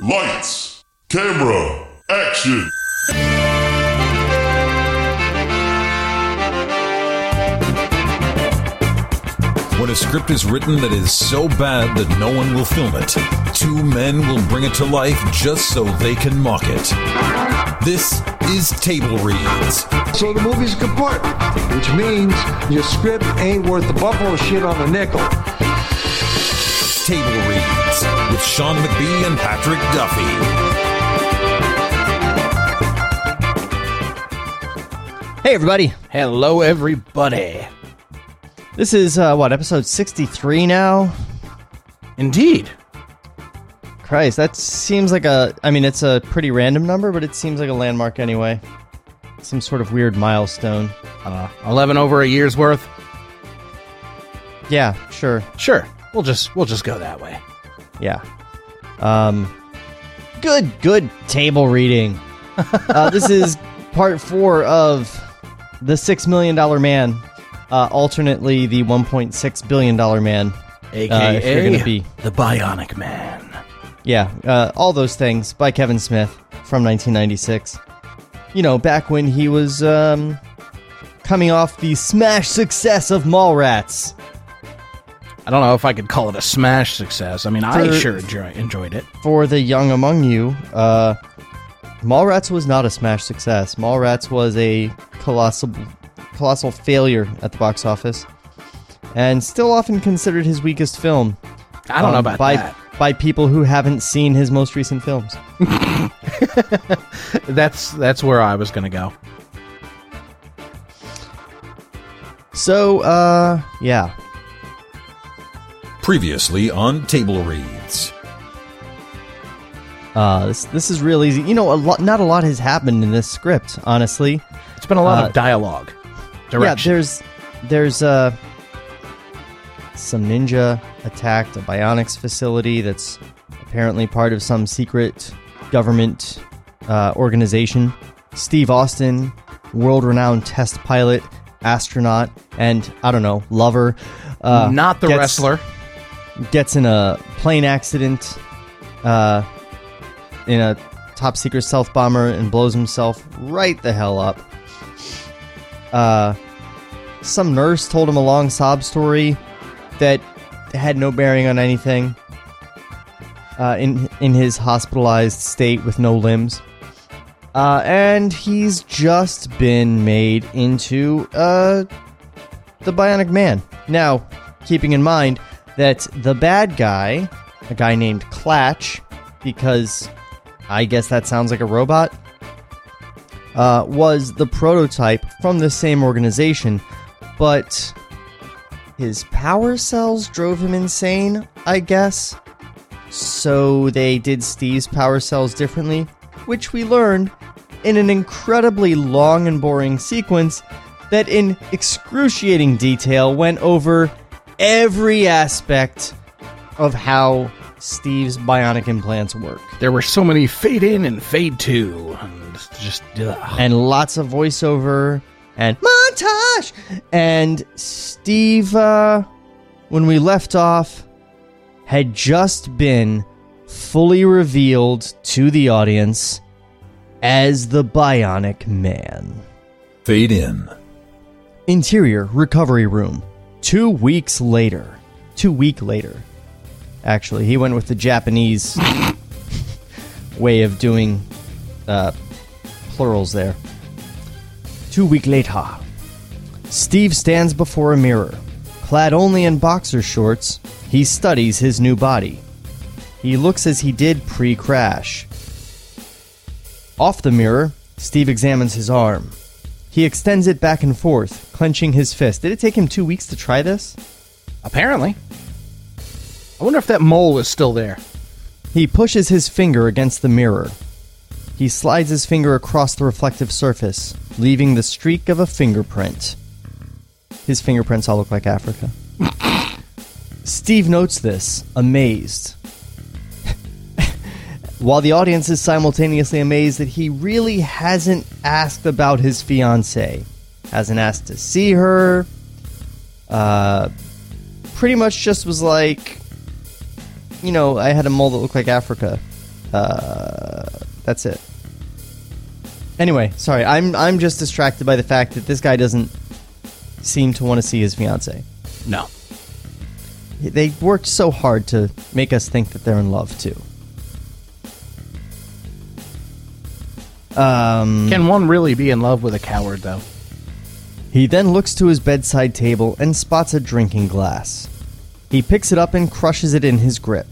Lights, camera, action. When a script is written that is so bad that no one will film it, two men will bring it to life just so they can mock it. This is Table Reads. So the movie's kaput, which means your script ain't worth the buffalo shit on a nickel. Table Reads with Sean McBee and Patrick Duffy. Hey, everybody. Hello, everybody. This is, uh, what, episode 63 now? Indeed. Christ, that seems like a. I mean, it's a pretty random number, but it seems like a landmark anyway. Some sort of weird milestone. Uh, 11 over a year's worth. Yeah, sure. Sure. We'll just we'll just go that way. Yeah. Um, good, good table reading. uh, this is part four of the Six Million Dollar Man, uh, alternately the 1.6 billion dollar man. AKA gonna be- the Bionic Man. Yeah, uh, all those things by Kevin Smith from 1996. You know, back when he was um, coming off the smash success of Mallrats. I don't know if I could call it a smash success. I mean, I sure enjoy, enjoyed it. For the young among you, uh, Mallrats was not a smash success. Mallrats was a colossal, colossal failure at the box office, and still often considered his weakest film. I don't know um, about by, that. By people who haven't seen his most recent films. That's that's where I was going to go. So, uh, yeah. Previously on Table Reads. Uh, this this is real easy. You know, a lot, not a lot has happened in this script, honestly. It's been a lot Uh, of dialogue. Direction. Yeah, there's there's uh some ninja attacked a bionics facility that's apparently part of some secret government uh, organization. Steve Austin, world-renowned test pilot, astronaut, and I don't know, lover. Uh, Not the gets- wrestler. Gets in a plane accident uh, in a top secret stealth bomber and blows himself right the hell up. Uh, some nurse told him a long sob story that had no bearing on anything. Uh, in in his hospitalized state with no limbs, uh, and he's just been made into uh, the Bionic Man. Now, keeping in mind that the bad guy, a guy named Clatch, because I guess that sounds like a robot, uh, was the prototype from the same organization, but his power cells drove him insane, I guess. So they did Steve's power cells differently, which we learned in an incredibly long and boring sequence that, in excruciating detail, went over every aspect of how Steve's bionic implants work. There were so many fade in and fade to. And just ugh. and lots of voiceover and montage. And Steve, uh, when we left off, had just been fully revealed to the audience as the Bionic Man. Fade in. Interior recovery room. Two weeks later. Two week later. Actually, he went with the Japanese way of doing uh, plurals there. Two week later. Steve stands before a mirror. Clad only in boxer shorts, he studies his new body. He looks as he did pre crash. Off the mirror, Steve examines his arm. He extends it back and forth, clenching his fist. Did it take him two weeks to try this? apparently. I wonder if that mole is still there. He pushes his finger against the mirror. He slides his finger across the reflective surface, leaving the streak of a fingerprint. His fingerprints all look like Africa. Steve notes this, amazed. While the audience is simultaneously amazed that he really hasn't asked about his fiancee, hasn't asked to see her, uh, pretty much just was like, you know, I had a mole that looked like Africa. Uh, that's it. Anyway, sorry, I'm I'm just distracted by the fact that this guy doesn't seem to want to see his fiance. No. They worked so hard to make us think that they're in love too. Um, Can one really be in love with a coward, though? he then looks to his bedside table and spots a drinking glass. He picks it up and crushes it in his grip.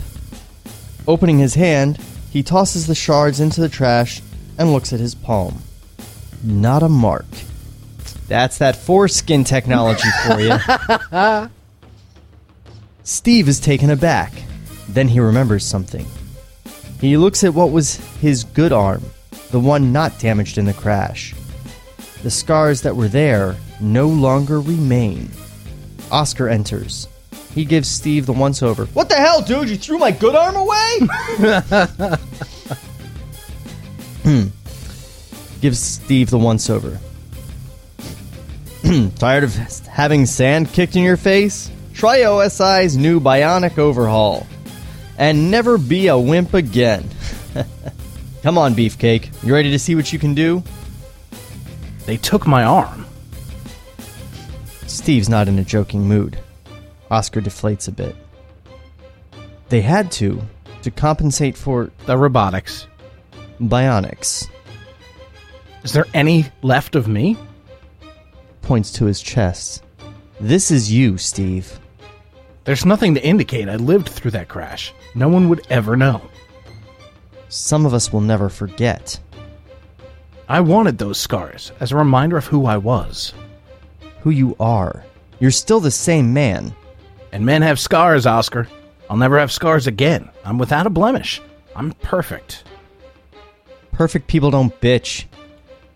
Opening his hand, he tosses the shards into the trash and looks at his palm. Not a mark. That's that foreskin technology for you. Steve is taken aback. Then he remembers something. He looks at what was his good arm, the one not damaged in the crash. The scars that were there no longer remain. Oscar enters. He gives Steve the once over. What the hell, dude? You threw my good arm away? Hmm. Gives Steve the once over. Tired of having sand kicked in your face? Try OSI's new bionic overhaul. And never be a wimp again. Come on, Beefcake. You ready to see what you can do? They took my arm. Steve's not in a joking mood. Oscar deflates a bit. They had to, to compensate for The robotics. bionics. Is there any left of me? Points to his chest. This is you, Steve. There's nothing to indicate I lived through that crash. No one would ever know. Some of us will never forget. I wanted those scars as a reminder of who I was. Who you are. You're still the same man. And men have scars, Oscar. I'll never have scars again. I'm without a blemish. I'm perfect. Perfect people don't bitch.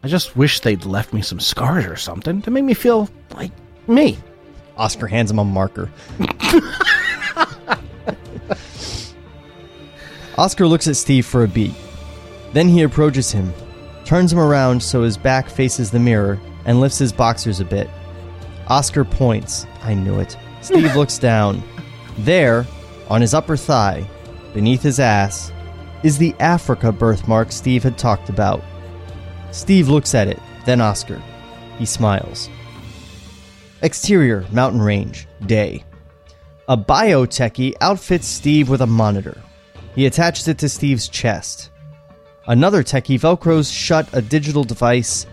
I just wish they'd left me some scars or something to make me feel like me. Oscar hands him a marker. Oscar looks at Steve for a beat. Then he approaches him, turns him around so his back faces the mirror, and lifts his boxers a bit. Oscar points. I knew it. Steve looks down. There, on his upper thigh, beneath his ass, is the Africa birthmark Steve had talked about. Steve looks at it, then Oscar. He smiles. Exterior, mountain range, day. A biotechie outfits Steve with a monitor. He attaches it to Steve's chest. Another techie velcros shut a digital device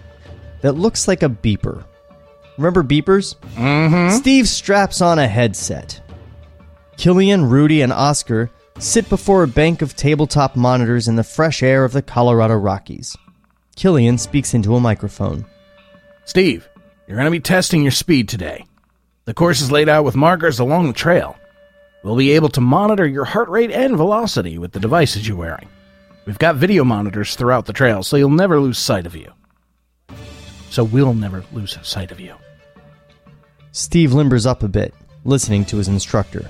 that looks like a beeper. Remember beepers? Mm-hmm. Steve straps on a headset. Killian, Rudy, and Oscar sit before a bank of tabletop monitors in the fresh air of the Colorado Rockies. Killian speaks into a microphone. Steve, you're going to be testing your speed today. The course is laid out with markers along the trail. We'll be able to monitor your heart rate and velocity with the devices you're wearing. We've got video monitors throughout the trail, so you'll never lose sight of you. So we'll never lose sight of you. Steve limbers up a bit, listening to his instructor.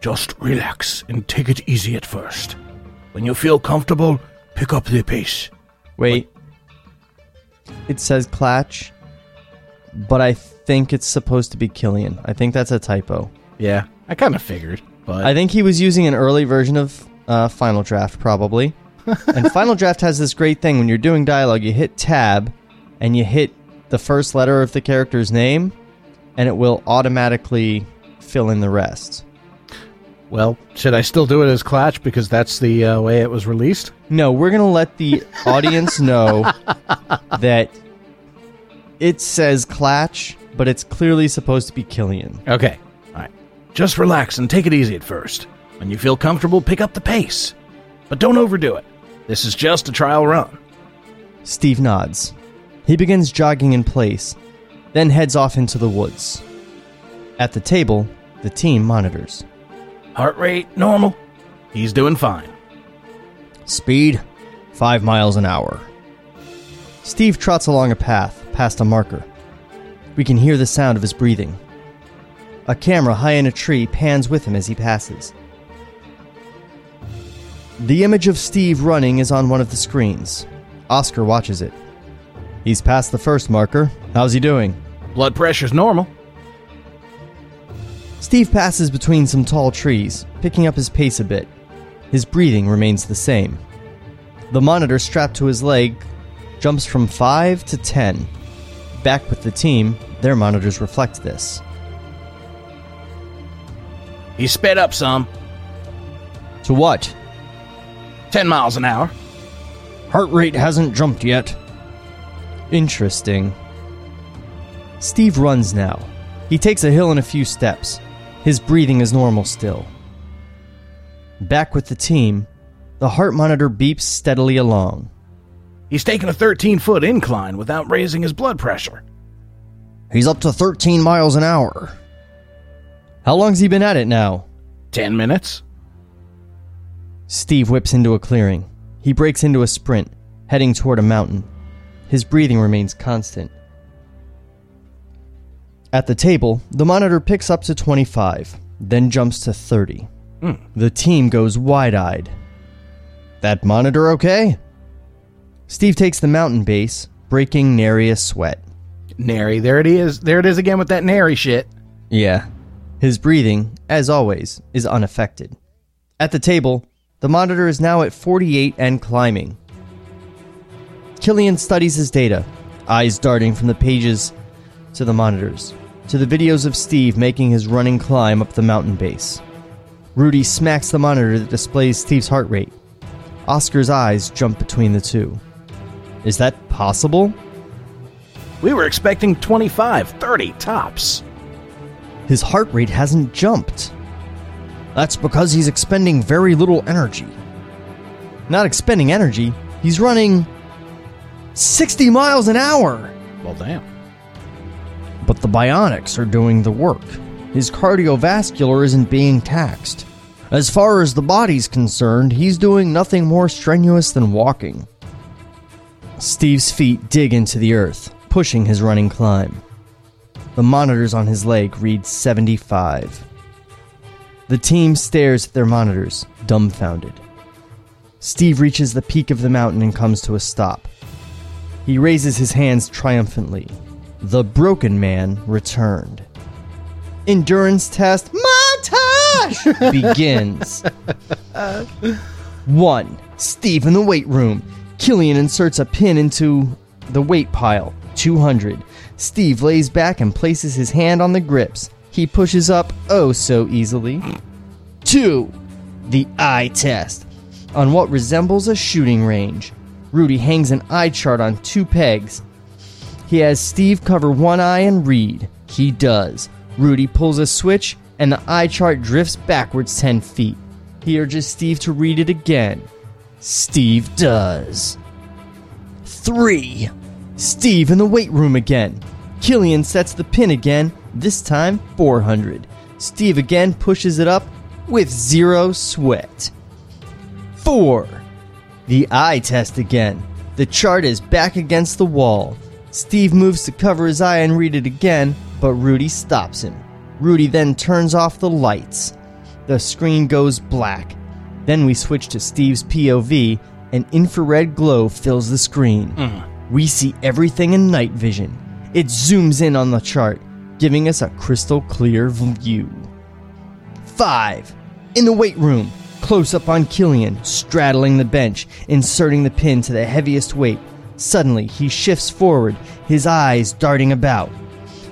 Just relax and take it easy at first. When you feel comfortable, pick up the pace. Wait. It says Clatch, but I think it's supposed to be Killian. I think that's a typo. Yeah, I kind of figured, but I think he was using an early version of uh, Final Draft, probably. and Final Draft has this great thing when you're doing dialogue, you hit tab and you hit the first letter of the character's name, and it will automatically fill in the rest. well, should I still do it as Clatch because that's the uh, way it was released? No, we're going to let the audience know that it says Clatch, but it's clearly supposed to be Killian. Okay. Just relax and take it easy at first. When you feel comfortable, pick up the pace. But don't overdo it. This is just a trial run. Steve nods. He begins jogging in place, then heads off into the woods. At the table, the team monitors. Heart rate normal. He's doing fine. Speed, 5 miles an hour. Steve trots along a path, past a marker. We can hear the sound of his breathing. A camera high in a tree pans with him as he passes. The image of Steve running is on one of the screens. Oscar watches it. He's past the first marker. How's he doing? Blood pressure's normal. Steve passes between some tall trees, picking up his pace a bit. His breathing remains the same. The monitor strapped to his leg jumps from 5 to 10. Back with the team, their monitors reflect this. He sped up some, To what? 10 miles an hour. Heart rate hasn't jumped yet. Interesting. Steve runs now. He takes a hill in a few steps. His breathing is normal still. Back with the team, the heart monitor beeps steadily along. He's taken a 13 foot incline without raising his blood pressure. He's up to 13 miles an hour. How long's he been at it now? 10 minutes. Steve whips into a clearing. He breaks into a sprint, heading toward a mountain. His breathing remains constant. At the table, the monitor picks up to 25, then jumps to 30. Hmm. The team goes wide eyed. That monitor okay? Steve takes the mountain base, breaking nary a sweat. Nary, there it is. There it is again with that nary shit. Yeah. His breathing, as always, is unaffected. At the table, the monitor is now at 48 and climbing. Killian studies his data, eyes darting from the pages to the monitors, to the videos of Steve making his running climb up the mountain base. Rudy smacks the monitor that displays Steve's heart rate. Oscar's eyes jump between the two. Is that possible? We were expecting 25, 30 tops. His heart rate hasn't jumped. That's because he's expending very little energy. Not expending energy, he's running 60 miles an hour. Well, damn. But the bionics are doing the work. His cardiovascular isn't being taxed. As far as the body's concerned, he's doing nothing more strenuous than walking. Steve's feet dig into the earth, pushing his running climb. The monitors on his leg read 75. The team stares at their monitors, dumbfounded. Steve reaches the peak of the mountain and comes to a stop. He raises his hands triumphantly. The broken man returned. Endurance test montage begins. One, Steve in the weight room. Killian inserts a pin into the weight pile. 200. Steve lays back and places his hand on the grips. He pushes up oh so easily. Two, the eye test. On what resembles a shooting range. Rudy hangs an eye chart on two pegs. He has Steve cover one eye and read. He does. Rudy pulls a switch, and the eye chart drifts backwards 10 feet. He urges Steve to read it again. Steve does. Three. Steve in the weight room again. Killian sets the pin again, this time 400. Steve again pushes it up with zero sweat. Four. The eye test again. The chart is back against the wall. Steve moves to cover his eye and read it again, but Rudy stops him. Rudy then turns off the lights. The screen goes black. Then we switch to Steve's POV. An infrared glow fills the screen. Mm. We see everything in night vision. It zooms in on the chart, giving us a crystal clear view. 5. In the weight room, close up on Killian, straddling the bench, inserting the pin to the heaviest weight. Suddenly, he shifts forward, his eyes darting about.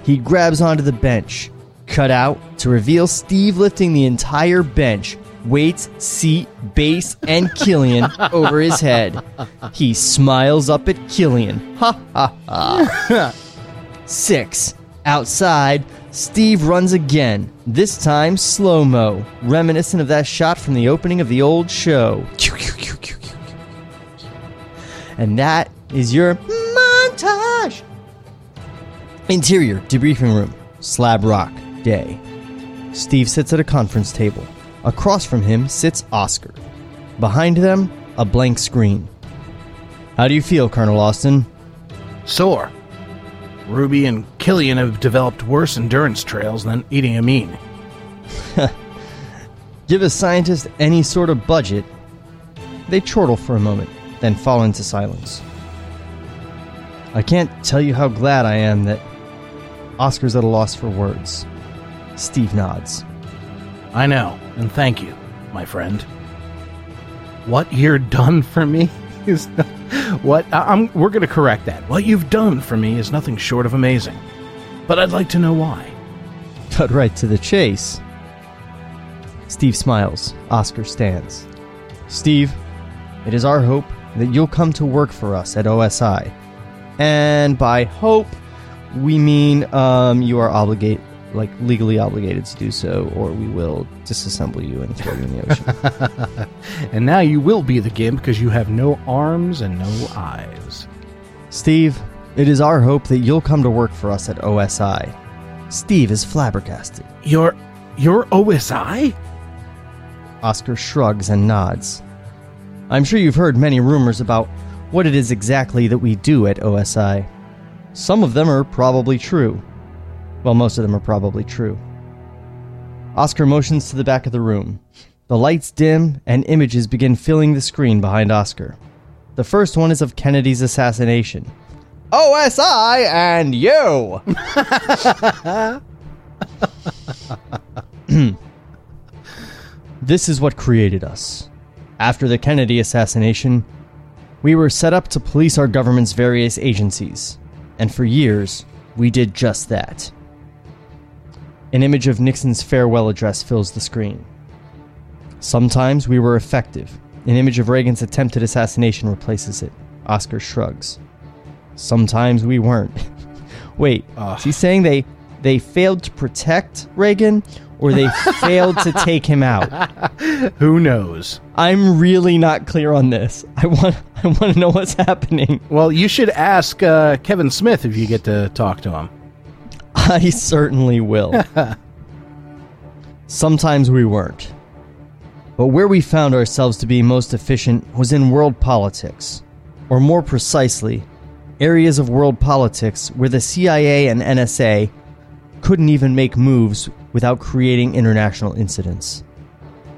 He grabs onto the bench. Cut out to reveal Steve lifting the entire bench, weights, seat, base, and Killian over his head. He smiles up at Killian. Ha ha ha. Six. Outside, Steve runs again, this time slow mo, reminiscent of that shot from the opening of the old show. And that is your montage. Interior, debriefing room, slab rock, day. Steve sits at a conference table. Across from him sits Oscar. Behind them, a blank screen. How do you feel, Colonel Austin? Sore. Ruby and Killian have developed worse endurance trails than eating a mean. Give a scientist any sort of budget. They chortle for a moment, then fall into silence. I can't tell you how glad I am that Oscar's at a loss for words. Steve nods. I know, and thank you, my friend. What you're done for me is not, what I-. We're going to correct that. What you've done for me is nothing short of amazing. But I'd like to know why. Cut right to the chase. Steve smiles. Oscar stands. Steve, it is our hope that you'll come to work for us at OSI. And by hope, we mean um, you are obligated, like legally obligated to do so, or we will disassemble you and throw you in the ocean. And now you will be the gimp because you have no arms and no eyes. Steve, it is our hope that you'll come to work for us at OSI. Steve is flabbergasted. You're you're OSI? Oscar shrugs and nods. I'm sure you've heard many rumors about what it is exactly that we do at OSI. Some of them are probably true. Well, most of them are probably true. Oscar motions to the back of the room. The lights dim and images begin filling the screen behind Oscar. The first one is of Kennedy's assassination. OSI and you! This is what created us. After the Kennedy assassination, we were set up to police our government's various agencies, and for years, we did just that. An image of Nixon's farewell address fills the screen. Sometimes we were effective. An image of Reagan's attempted assassination replaces it. Oscar shrugs. Sometimes we weren't. Wait, is he saying they they failed to protect Reagan or they failed to take him out? Who knows? I'm really not clear on this. I want I want to know what's happening. Well, you should ask uh, Kevin Smith if you get to talk to him. I certainly will. Sometimes we weren't. But where we found ourselves to be most efficient was in world politics. Or more precisely, areas of world politics where the CIA and NSA couldn't even make moves without creating international incidents.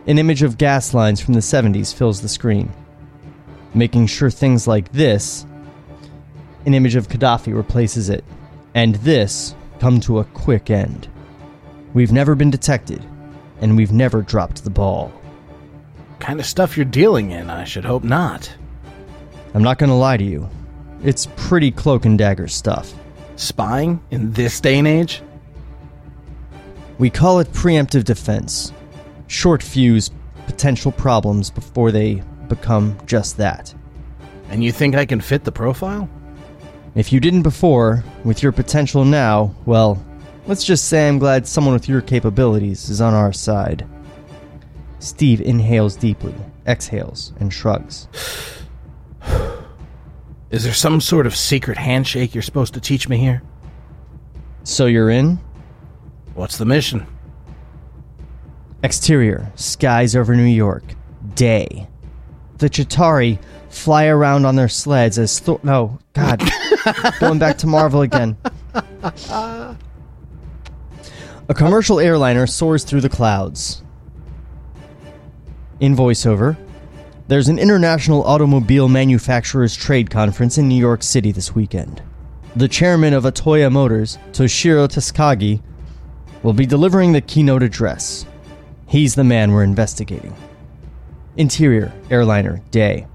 An image of gas lines from the 70s fills the screen, making sure things like this, an image of Gaddafi replaces it, and this come to a quick end. We've never been detected, and we've never dropped the ball. Kind of stuff you're dealing in. I should hope not. I'm not gonna lie to you. It's pretty cloak and dagger stuff. Spying in this day and age? We call it preemptive defense. Short fuse potential problems before they become just that. And you think I can fit the profile? If you didn't before, with your potential now, well, let's just say I'm glad someone with your capabilities is on our side. Steve inhales deeply, exhales, and shrugs. Is there some sort of secret handshake you're supposed to teach me here? So you're in? What's the mission? Exterior, skies over New York. Day. The Chitauri fly around on their sleds as Thor. No, God. Going back to Marvel again. A commercial airliner soars through the clouds. In voiceover, there's an international automobile manufacturers trade conference in New York City this weekend. The chairman of Atoya Motors, Toshiro Takagi, will be delivering the keynote address. He's the man we're investigating. Interior, airliner, day.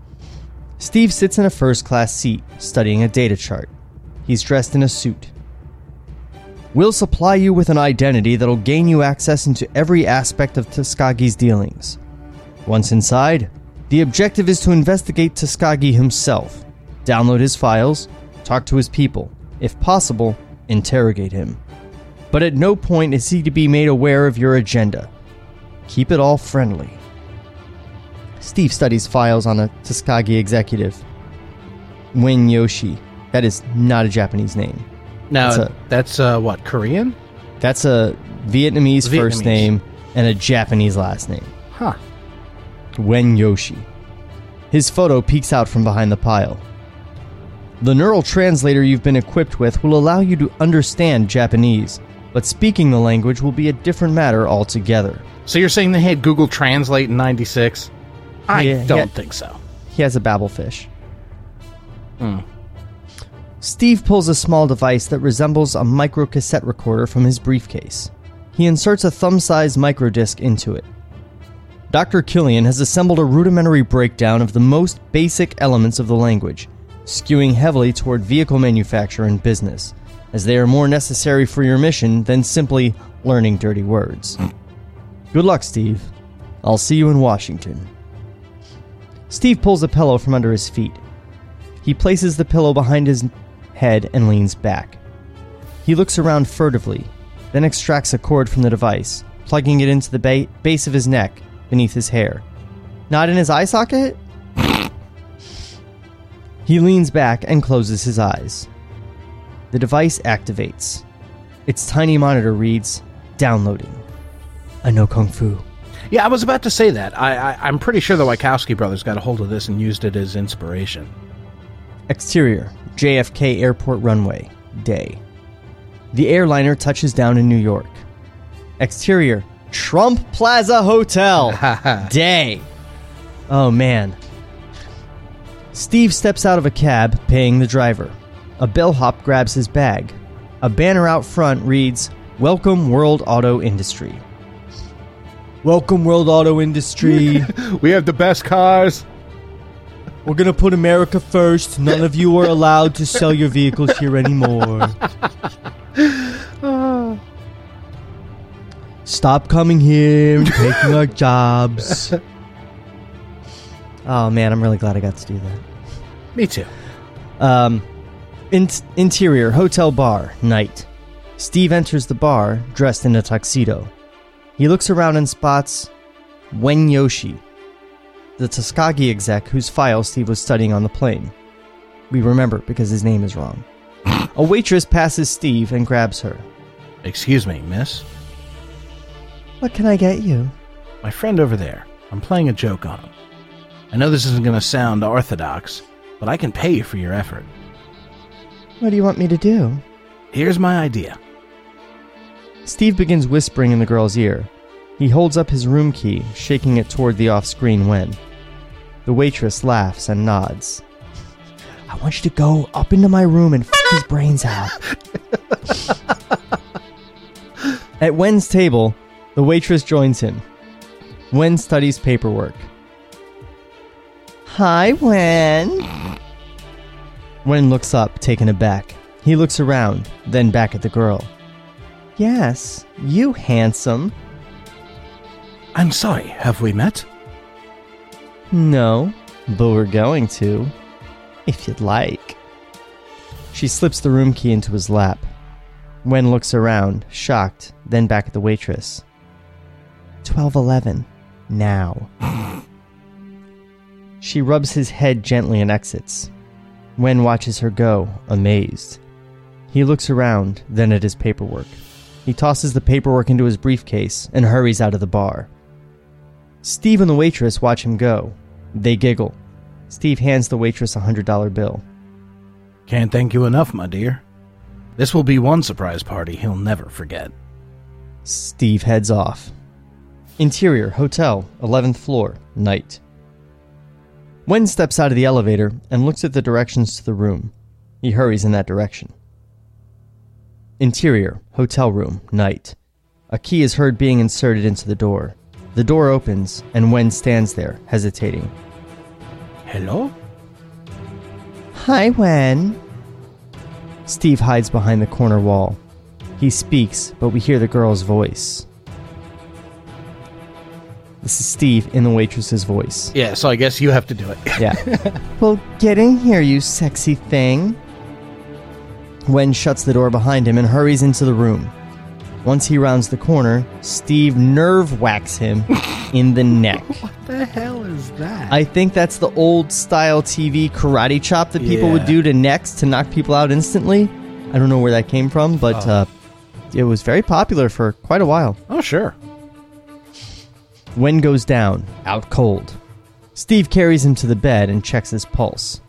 Steve sits in a first class seat, studying a data chart. He's dressed in a suit. We'll supply you with an identity that'll gain you access into every aspect of Tuskagi's dealings. Once inside, the objective is to investigate Tuskagi himself, download his files, talk to his people, if possible, interrogate him. But at no point is he to be made aware of your agenda. Keep it all friendly. Steve studies files on a Tuskagi executive. Wen Yoshi. That is not a Japanese name. Now, That's that's, a- uh, what, Korean? That's a Vietnamese, first name and a Japanese last name. Huh. Wen Yoshi. His photo peeks out from behind the pile. The neural translator you've been equipped with will allow you to understand Japanese, but speaking the language will be a different matter altogether. So you're saying they had Google Translate in 96? I Yeah, don't yeah. think so. He has a Babel fish. Hmm. Steve pulls a small device that resembles a micro cassette recorder from his briefcase. He inserts a thumb sized microdisc into it. Dr. Killian has assembled a rudimentary breakdown of the most basic elements of the language, skewing heavily toward vehicle manufacture and business, as they are more necessary for your mission than simply learning dirty words. Hmm. Good luck, Steve. I'll see you in Washington. Steve pulls a pillow from under his feet. He places the pillow behind his head and leans back. He looks around furtively, then extracts a cord from the device, plugging it into the ba- base of his neck beneath his hair. Not in his eye socket? he leans back and closes his eyes. The device activates. Its tiny monitor reads, Downloading. I know Kung Fu. Yeah, I was about to say that. I, I, I'm pretty sure the Wachowski brothers got a hold of this and used it as inspiration. Exterior JFK Airport runway. Day. The airliner touches down in New York. Exterior Trump Plaza Hotel. Day. Oh man. Steve steps out of a cab, paying the driver. A bellhop grabs his bag. A banner out front reads, Welcome World Auto Industry. Welcome World Auto Industry. We have the best cars. We're gonna put America first. None of you are allowed to sell your vehicles here anymore. Stop coming here and taking our jobs. Oh man, I'm really glad I got to do that. Me too. Um, in- interior hotel bar night. Steve enters the bar dressed in a tuxedo. He looks around and spots Wen Yoshi, the Tuskegee exec whose file Steve was studying on the plane. We remember because his name is wrong. A waitress passes Steve and grabs her. Excuse me, miss. What can I get you? My friend over there. I'm playing a joke on him. I know this isn't going to sound orthodox, but I can pay you for your effort. What do you want me to do? Here's my idea. Steve begins whispering in the girl's ear. He holds up his room key, shaking it toward the off screen Wen. The waitress laughs and nods. I want you to go up into my room and f his brains out. At Wen's table, the waitress joins him. Wen studies paperwork. Hi, Wen. Wen looks up, taken aback. He looks around, then back at the girl. Yes, you handsome. I'm sorry, have we met? No, but we're going to. If you'd like. She slips the room key into his lap. Wen looks around, shocked, then back at the waitress. 1211. Now. she rubs his head gently and exits. Wen watches her go, amazed. He looks around, then at his paperwork. He tosses the paperwork into his briefcase and hurries out of the bar. Steve and the waitress watch him go. They giggle. Steve hands the waitress a $100 bill. Can't thank you enough, my dear. This will be one surprise party he'll never forget. Steve heads off. Interior, hotel, 11th floor, night. Wen steps out of the elevator and looks at the directions to the room. He hurries in that direction. Interior, hotel room, night. A key is heard being inserted into the door. The door opens, and Wen stands there, hesitating. Hello? Hi, Wen. Steve hides behind the corner wall. He speaks, but we hear the girl's voice. This is Steve in the waitress's voice. Yeah, so I guess you have to do it. Yeah. well, get in here, you sexy thing. Wen shuts the door behind him and hurries into the room. Once he rounds the corner, Steve nerve whacks him in the neck. What the hell is that? I think that's the old style TV karate chop that people would do to necks to knock people out instantly. I don't know where that came from, but uh, it was very popular for quite a while. oh, sure. Wen goes down, out cold. Steve carries him to the bed and checks his pulse.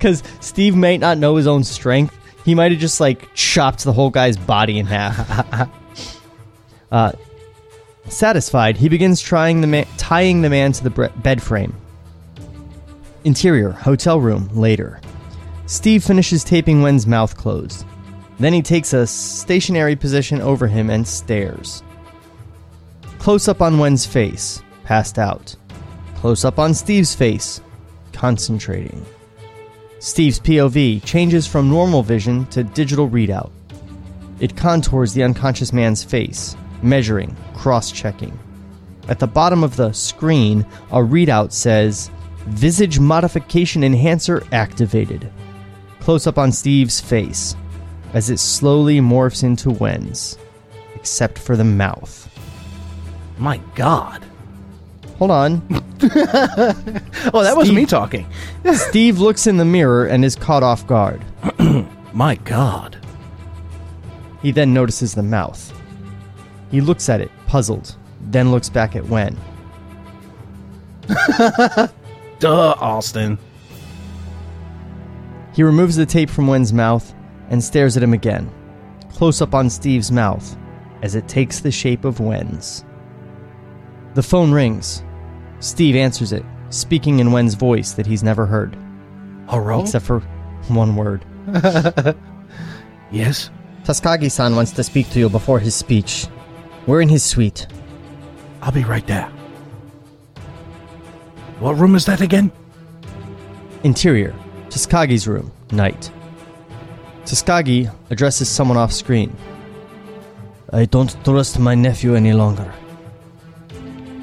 Because Steve might not know his own strength. He might have just, like, chopped the whole guy's body in half. uh, satisfied, he begins trying the ma- tying the man to the bre- bed frame. Interior, hotel room, later. Steve finishes taping Wen's mouth closed. Then he takes a stationary position over him and stares. Close up on Wen's face, passed out. Close up on Steve's face, concentrating. Steve's POV changes from normal vision to digital readout. It contours the unconscious man's face, measuring, cross checking. At the bottom of the screen, a readout says Visage Modification Enhancer activated. Close up on Steve's face as it slowly morphs into Wen's, except for the mouth. My God. Hold on. Oh, that was Steve- me talking. Steve looks in the mirror and is caught off guard. My God. He then notices the mouth. He looks at it, puzzled, then looks back at Wen. Duh, Austin. He removes the tape from Wen's mouth and stares at him again. Close up on Steve's mouth as it takes the shape of Wen's. The phone rings. Steve answers it, speaking in Wen's voice that he's never heard, Hello? except for one word. yes? Taskagi san wants to speak to you before his speech. We're in his suite. I'll be right there. What room is that again? Interior Taskagi's room, night. Taskagi addresses someone off screen. I don't trust my nephew any longer.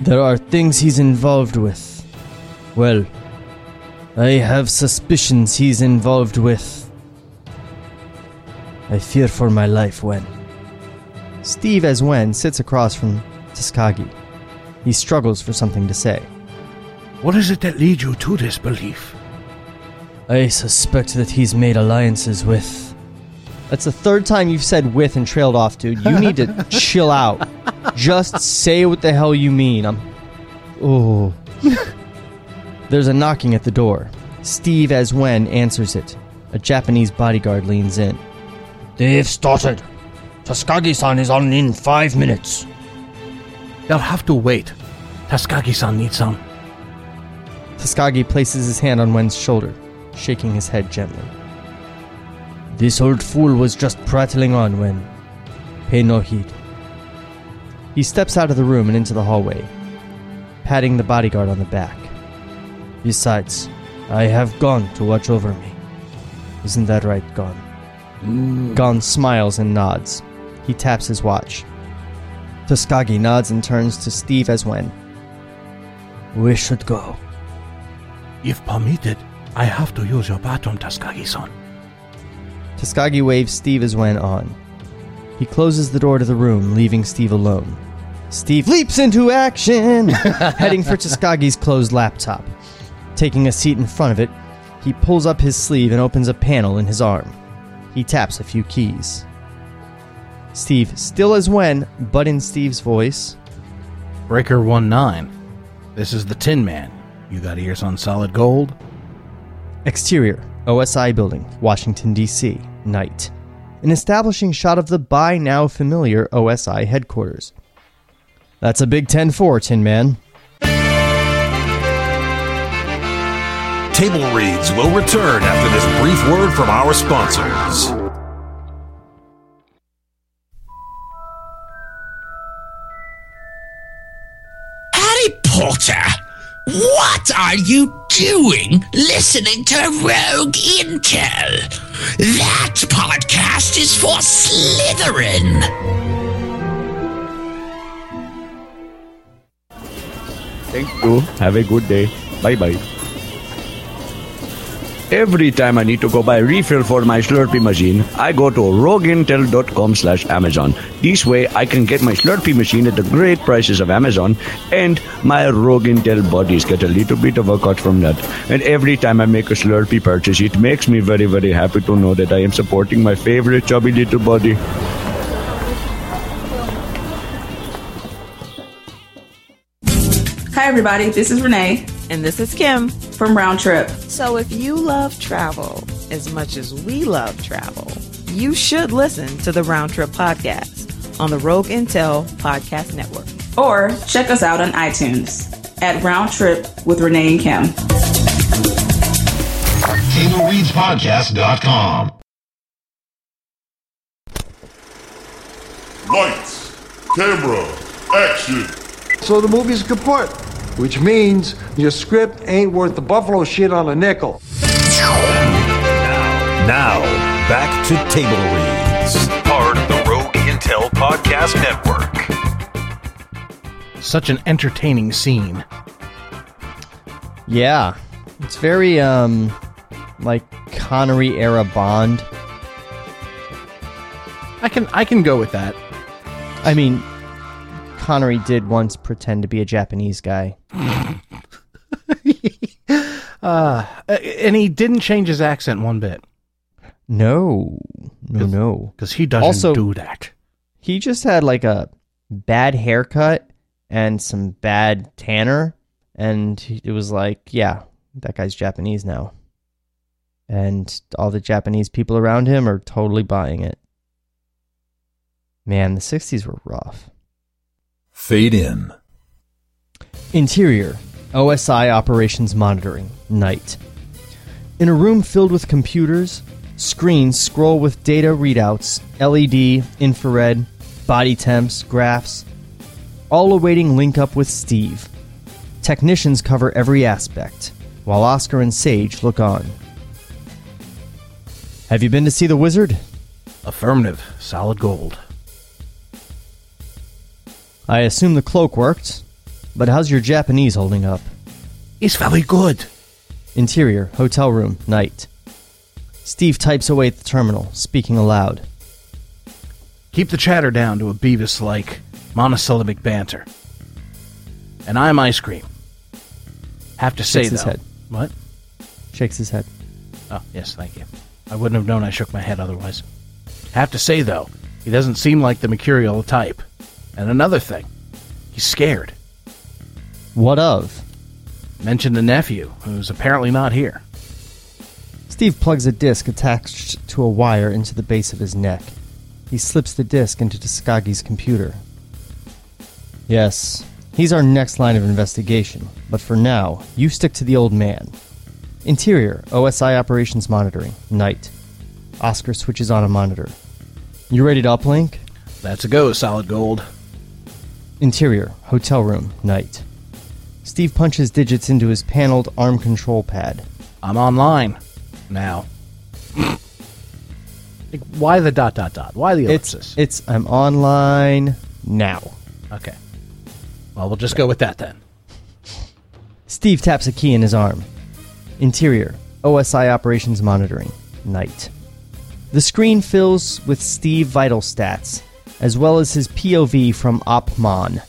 There are things he's involved with. Well, I have suspicions he's involved with. I fear for my life when. Steve, as Wen, sits across from Taskagi. He struggles for something to say. What is it that leads you to this belief? I suspect that he's made alliances with. That's the third time you've said with and trailed off, dude. You need to chill out. Just say what the hell you mean. I'm. Oh. There's a knocking at the door. Steve, as Wen, answers it. A Japanese bodyguard leans in. They've started. Taskagi-san is on in five minutes. They'll have to wait. Taskagi-san needs some. Taskagi places his hand on Wen's shoulder, shaking his head gently. This old fool was just prattling on when. Pay no heed. He steps out of the room and into the hallway, patting the bodyguard on the back. Besides, I have Gon to watch over me. Isn't that right, Gon? Mm. Gon smiles and nods. He taps his watch. Taskagi nods and turns to Steve as when. We should go. If permitted, I have to use your bathroom, Taskagi-san. Taskagi waves Steve as when on. He closes the door to the room, leaving Steve alone. Steve leaps into action, heading for Taskagi's closed laptop. Taking a seat in front of it, he pulls up his sleeve and opens a panel in his arm. He taps a few keys. Steve, still as when, but in Steve's voice, Breaker 1-9. This is the Tin Man. You got ears on solid gold? Exterior, OSI building, Washington, D.C., night. An establishing shot of the by now familiar OSI headquarters. That's a big 10 4, Tin Man. Table Reads will return after this brief word from our sponsors. Harry Potter, what are you doing listening to Rogue Intel? That podcast is for Slytherin. Thank you. Have a good day. Bye bye. Every time I need to go buy a refill for my Slurpee machine, I go to rogueintel.com slash Amazon. This way I can get my Slurpee machine at the great prices of Amazon and my Rogue Intel buddies get a little bit of a cut from that. And every time I make a Slurpee purchase, it makes me very, very happy to know that I am supporting my favorite chubby little buddy. Hi, everybody. This is Renee And this is Kim. From Round Trip. So if you love travel as much as we love travel, you should listen to the Round Trip podcast on the Rogue Intel Podcast Network. Or check us out on iTunes at Round Trip with Renee and Kim. TableReadsPodcast.com. Lights, camera, action. So the movie's kaput, which means your script ain't worth the buffalo shit on a nickel. Now, back to Table Reads, part of the Rogue Intel Podcast Network. Such an entertaining scene. Yeah. It's very, um, like Connery era Bond. I can I can go with that. I mean, Connery did once pretend to be a Japanese guy. Uh, and he didn't change his accent one bit No, no, no. because he doesn't Also- do that. He just had like a bad haircut and some bad tanner, and it was like, yeah, that guy's Japanese now. And all the Japanese people around him are totally buying it. Man, the 60s were rough. Fade in. Interior OSI operations monitoring, night. In a room filled with computers, screens scroll with data readouts, LED, infrared, body temps, graphs, all awaiting link up with Steve. Technicians cover every aspect, while Oscar and Sage look on. Have you been to see the wizard? Affirmative, solid gold. I assume the cloak worked, but how's your Japanese holding up? He's very good. Interior, hotel room, night. Steve types away at the terminal, speaking aloud. Keep the chatter down to a Beavis like monosyllabic banter. And I'm ice cream. Have to say Shakes his though. head. What? Shakes his head. Oh, yes, thank you. I wouldn't have known I shook my head otherwise. Have to say though, he doesn't seem like the mercurial type. And another thing, he's scared. What of? Mentioned the nephew, who's apparently not here. Steve plugs a disc attached to a wire into the base of his neck. He slips the disc into Tsukagi's computer. Yes, he's our next line of investigation, but for now, you stick to the old man. Interior, OSI operations monitoring, night. Oscar switches on a monitor. You ready to uplink? That's a go, solid gold. Interior, hotel room, night. Steve punches digits into his paneled arm control pad. I'm online now. Like, Why the dot dot dot? Why the It's ellipsis? it's I'm online now. okay. Well, we'll just go with that then. Steve taps a key in his arm. Interior, OSI operations monitoring, night. The screen fills with Steve vital stats, as well as his POV from OpMon.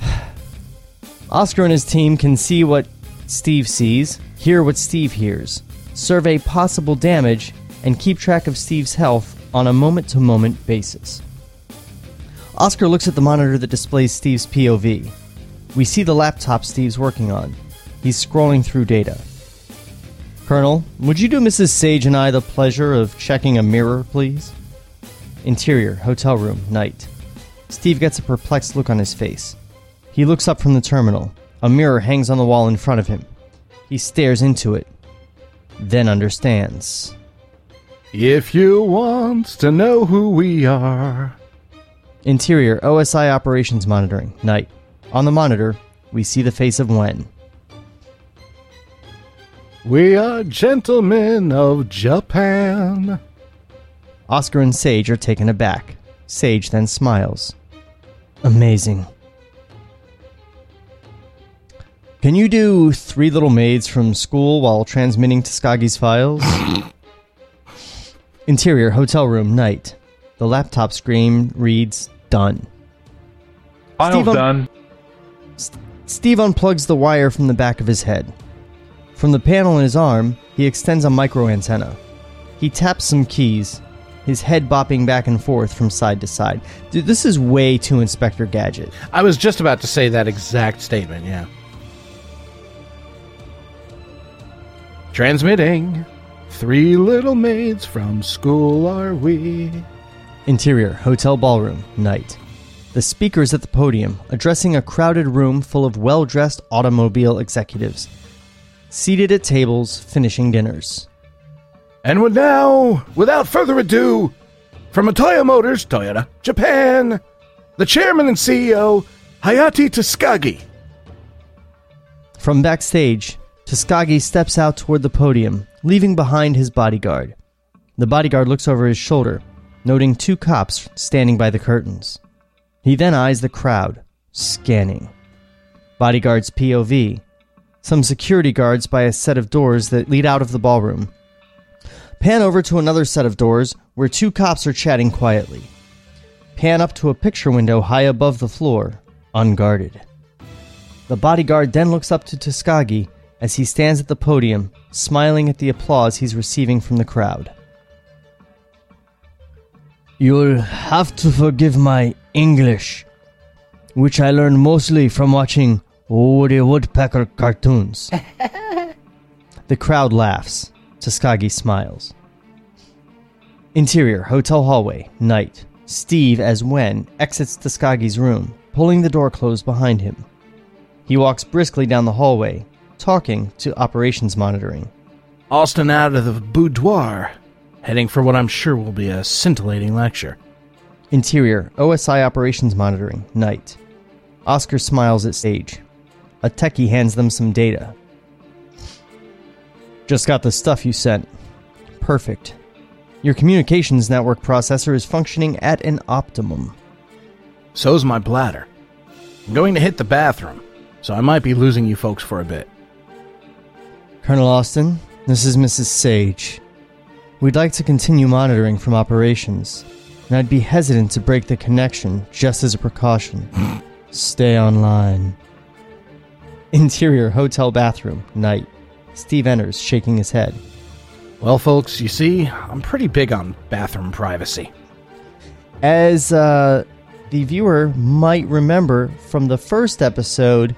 Oscar and his team can see what Steve sees, hear what Steve hears, survey possible damage, and keep track of Steve's health on a moment to moment basis. Oscar looks at the monitor that displays Steve's POV. We see the laptop Steve's working on. He's scrolling through data. Colonel, would you do Mrs. Sage and I the pleasure of checking a mirror, please? Interior, hotel room, night. Steve gets a perplexed look on his face. He looks up from the terminal. A mirror hangs on the wall in front of him. He stares into it, then understands. If you want to know who we are. Interior, OSI operations monitoring, night. On the monitor, we see the face of Wen. We are gentlemen of Japan. Oscar and Sage are taken aback. Sage then smiles. Amazing. Can you do Three Little Maids from school while transmitting to Skagi's files? Interior hotel room night. The laptop screen reads done. File's Steve, un- done. Steve unplugs the wire from the back of his head. From the panel in his arm, he extends a micro antenna. He taps some keys, his head bopping back and forth from side to side. Dude, this is way too Inspector Gadget. I was just about to say that exact statement, yeah. Transmitting. Three little maids from school are we. Interior, hotel ballroom, night. The speakers at the podium, addressing a crowded room full of well dressed automobile executives, seated at tables, finishing dinners. And with now, without further ado, from Toyota Motors, Toyota, Japan, the chairman and CEO, Hayati Tuskagi. From backstage, Tuskagi steps out toward the podium, leaving behind his bodyguard. The bodyguard looks over his shoulder, noting two cops standing by the curtains. He then eyes the crowd, scanning. Bodyguard's POV. Some security guards by a set of doors that lead out of the ballroom. Pan over to another set of doors where two cops are chatting quietly. Pan up to a picture window high above the floor, unguarded. The bodyguard then looks up to Tuskagi as he stands at the podium, smiling at the applause he's receiving from the crowd. You'll have to forgive my English, which I learned mostly from watching Woody Woodpecker cartoons. The crowd laughs. Tuskagi smiles. Interior, hotel hallway, night. Steve, as Wen, exits Tuskagi's room, pulling the door closed behind him. He walks briskly down the hallway, talking to operations monitoring. Austin out of the boudoir, heading for what I'm sure will be a scintillating lecture. Interior, OSI operations monitoring, night. Oscar smiles at Sage. A techie hands them some data. Just got the stuff you sent. Perfect. Your communications network processor is functioning at an optimum. So's my bladder. I'm going to hit the bathroom, so I might be losing you folks for a bit. Colonel Austin, this is Mrs. Sage. We'd like to continue monitoring from operations, and I'd be hesitant to break the connection just as a precaution. Stay online. Interior hotel bathroom, night. Steve enters, shaking his head. Well, folks, you see, I'm pretty big on bathroom privacy. As uh, the viewer might remember from the first episode,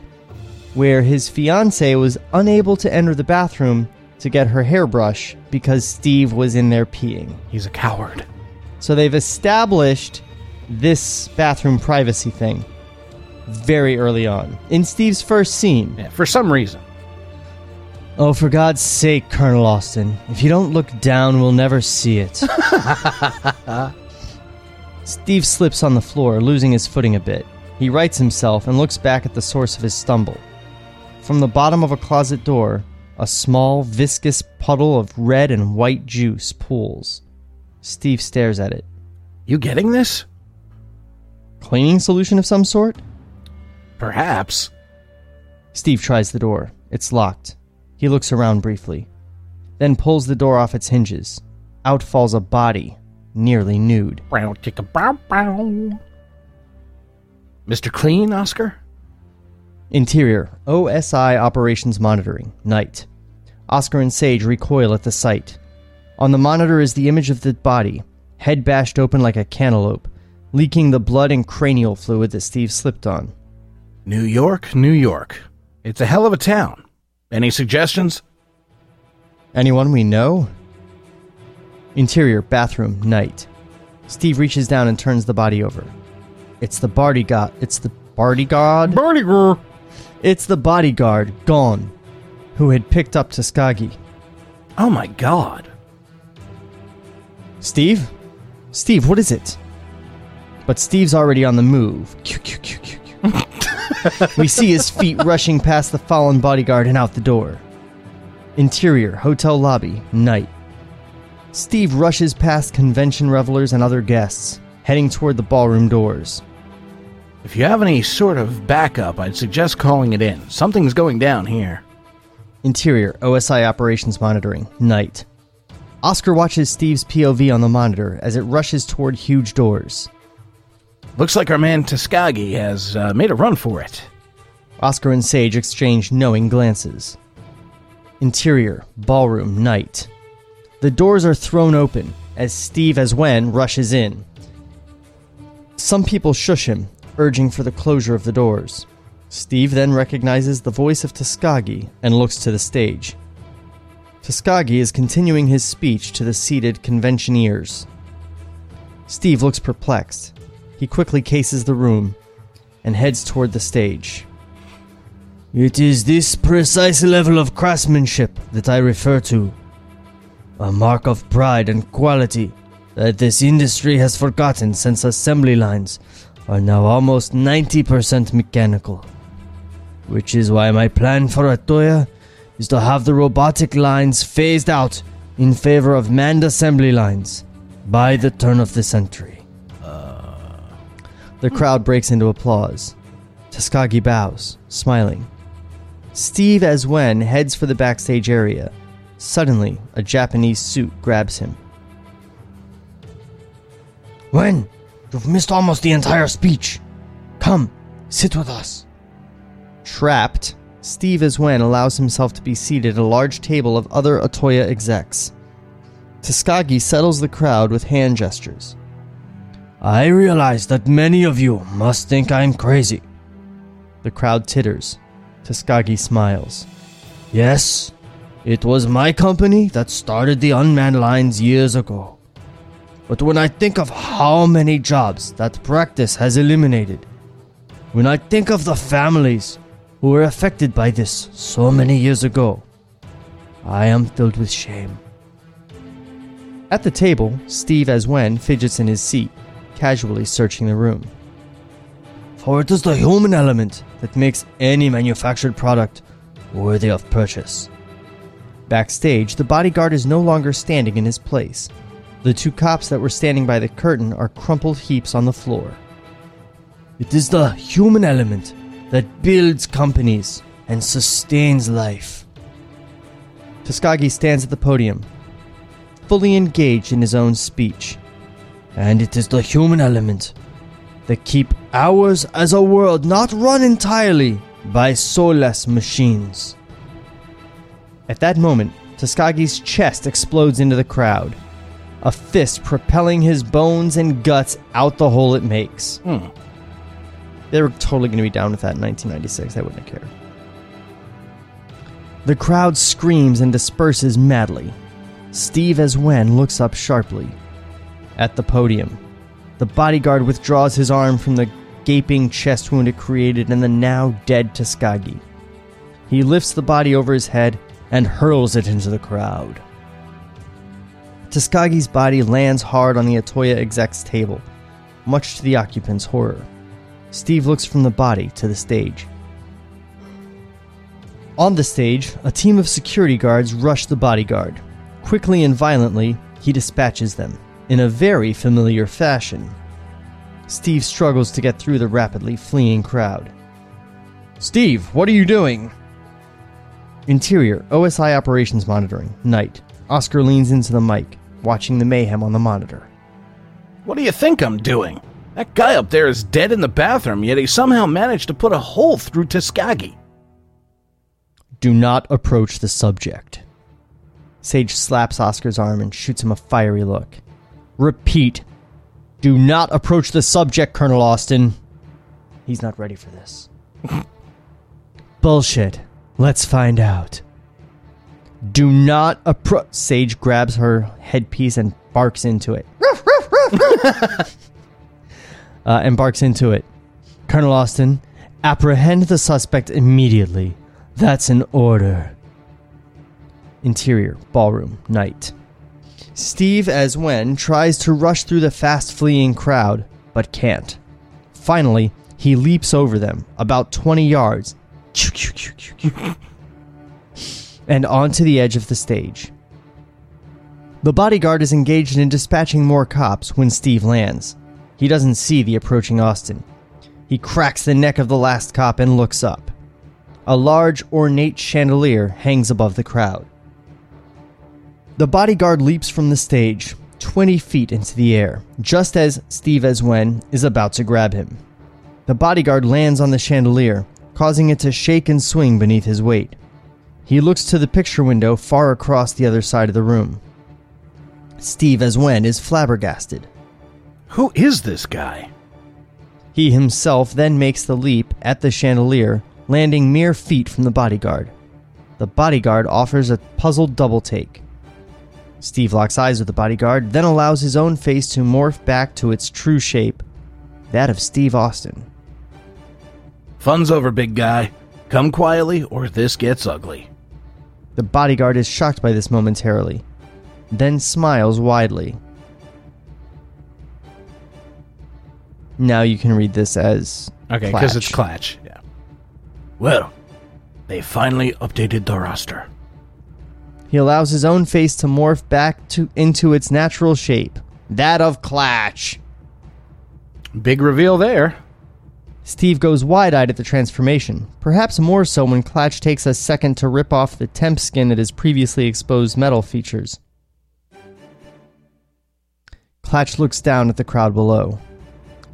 where his fiance was unable to enter the bathroom to get her hairbrush because Steve was in there peeing. He's a coward. So they've established this bathroom privacy thing very early on in Steve's first scene. Yeah, for some reason. Oh, for God's sake, Colonel Austin. If you don't look down, we'll never see it. Steve slips on the floor, losing his footing a bit. He rights himself and looks back at the source of his stumble. From the bottom of a closet door, a small, viscous puddle of red and white juice pools. Steve stares at it. You getting this? Cleaning solution of some sort? Perhaps. Steve tries the door. It's locked. He looks around briefly, then pulls the door off its hinges. Out falls a body, nearly nude. Mr. Clean, Oscar? Interior, OSI operations monitoring, night. Oscar and Sage recoil at the sight. On the monitor is the image of the body, head bashed open like a cantaloupe, leaking the blood and cranial fluid that Steve slipped on. New York, New York. It's a hell of a town. Any suggestions? Anyone we know? Interior, bathroom, night. Steve reaches down and turns the body over. It's the bodyguard. It's the bodyguard? Bodyguard. It's the bodyguard, gone, who had picked up Tuskagi. Oh my god. Steve? Steve, what is it? But Steve's already on the move. we see his feet rushing past the fallen bodyguard and out the door. Interior, hotel lobby, night. Steve rushes past convention revelers and other guests, heading toward the ballroom doors. If you have any sort of backup, I'd suggest calling it in. Something's going down here. Interior, OSI operations monitoring, night. Oscar watches Steve's POV on the monitor as it rushes toward huge doors. Looks like our man Tuskagi has uh, made a run for it. Oscar and Sage exchange knowing glances. Interior, ballroom, night. The doors are thrown open as Steve as Wen rushes in. Some people shush him, urging for the closure of the doors. Steve then recognizes the voice of Tuskagi and looks to the stage. Tuskagi is continuing his speech to the seated conventioneers. Steve looks perplexed. He quickly cases the room and heads toward the stage. It is this precise level of craftsmanship that I refer to. A mark of pride and quality that this industry has forgotten since assembly lines are now almost 90% mechanical. Which is why my plan for Atoya is to have the robotic lines phased out in favor of manned assembly lines by the turn of the century. The crowd breaks into applause. Tuskagi bows, smiling. Steve as Wen heads for the backstage area. Suddenly, a Japanese suit grabs him. When? You've missed almost the entire speech. Come, sit with us. Trapped, Steve as Wen allows himself to be seated at a large table of other Atoya execs. Tuskagi settles the crowd with hand gestures. I realize that many of you must think I'm crazy. The crowd titters. Tuskagi smiles. Yes, it was my company that started the unmanned lines years ago. But when I think of how many jobs that practice has eliminated, when I think of the families who were affected by this so many years ago, I am filled with shame. At the table, Steve as Wen fidgets in his seat, casually searching the room. For it is the human element that makes any manufactured product worthy of purchase. Backstage, the bodyguard is no longer standing in his place. The two cops that were standing by the curtain are crumpled heaps on the floor. It is the human element that builds companies and sustains life. Tuskagi stands at the podium, fully engaged in his own speech. And it is the human element that keep ours as a world not run entirely by soulless machines. At that moment, Tuskagi's chest explodes into the crowd, a fist propelling his bones and guts out the hole it makes. Hmm. They were totally going to be down with that in 1996. They wouldn't have cared. The crowd screams and disperses madly. Steve as Wen looks up sharply. At the podium, the bodyguard withdraws his arm from the gaping chest wound it created in the now dead Tuskagi. He lifts the body over his head and hurls it into the crowd. Tuskagi's body lands hard on the Atoya exec's table, much to the occupants' horror. Steve looks from the body to the stage. On the stage, a team of security guards rush the bodyguard. Quickly and violently, he dispatches them, in a very familiar fashion. Steve struggles to get through the rapidly fleeing crowd. Steve, what are you doing? Interior, OSI Operations Monitoring, night. Oscar leans into the mic, watching the mayhem on the monitor. What do you think I'm doing? That guy up there is dead in the bathroom, yet he somehow managed to put a hole through Tuskagi. Do not approach the subject. Sage slaps Oscar's arm and shoots him a fiery look. Repeat. Do not approach the subject, Colonel Austin. He's not ready for this. Bullshit. Let's find out. Do not approach. Sage grabs her headpiece and barks into it. uh, and barks into it. Colonel Austin, apprehend the suspect immediately. That's an order. Interior, ballroom, night. Steve, as Wen, tries to rush through the fast fleeing crowd, but can't. Finally, he leaps over them, about 20 yards, and onto the edge of the stage. The bodyguard is engaged in dispatching more cops when Steve lands. He doesn't see the approaching Austin. He cracks the neck of the last cop and looks up. A large, ornate chandelier hangs above the crowd. The bodyguard leaps from the stage, 20 feet into the air, just as Steve as Wen is about to grab him. The bodyguard lands on the chandelier, causing it to shake and swing beneath his weight. He looks to the picture window far across the other side of the room. Steve as Wen is flabbergasted. Who is this guy? He himself then makes the leap at the chandelier, landing mere feet from the bodyguard. The bodyguard offers a puzzled double take. Steve locks eyes with the bodyguard, then allows his own face to morph back to its true shape that of Steve Austin. Fun's over, big guy. Come quietly, or this gets ugly. The bodyguard is shocked by this momentarily, then smiles widely. Now you can read this as Okay, because it's Clatch. Yeah. Well, they finally updated the roster. He allows his own face to morph back to into its natural shape, that of Clatch. Big reveal there. Steve goes wide eyed at the transformation, perhaps more so when Clatch takes a second to rip off the temp skin at his previously exposed metal features. Clatch looks down at the crowd below.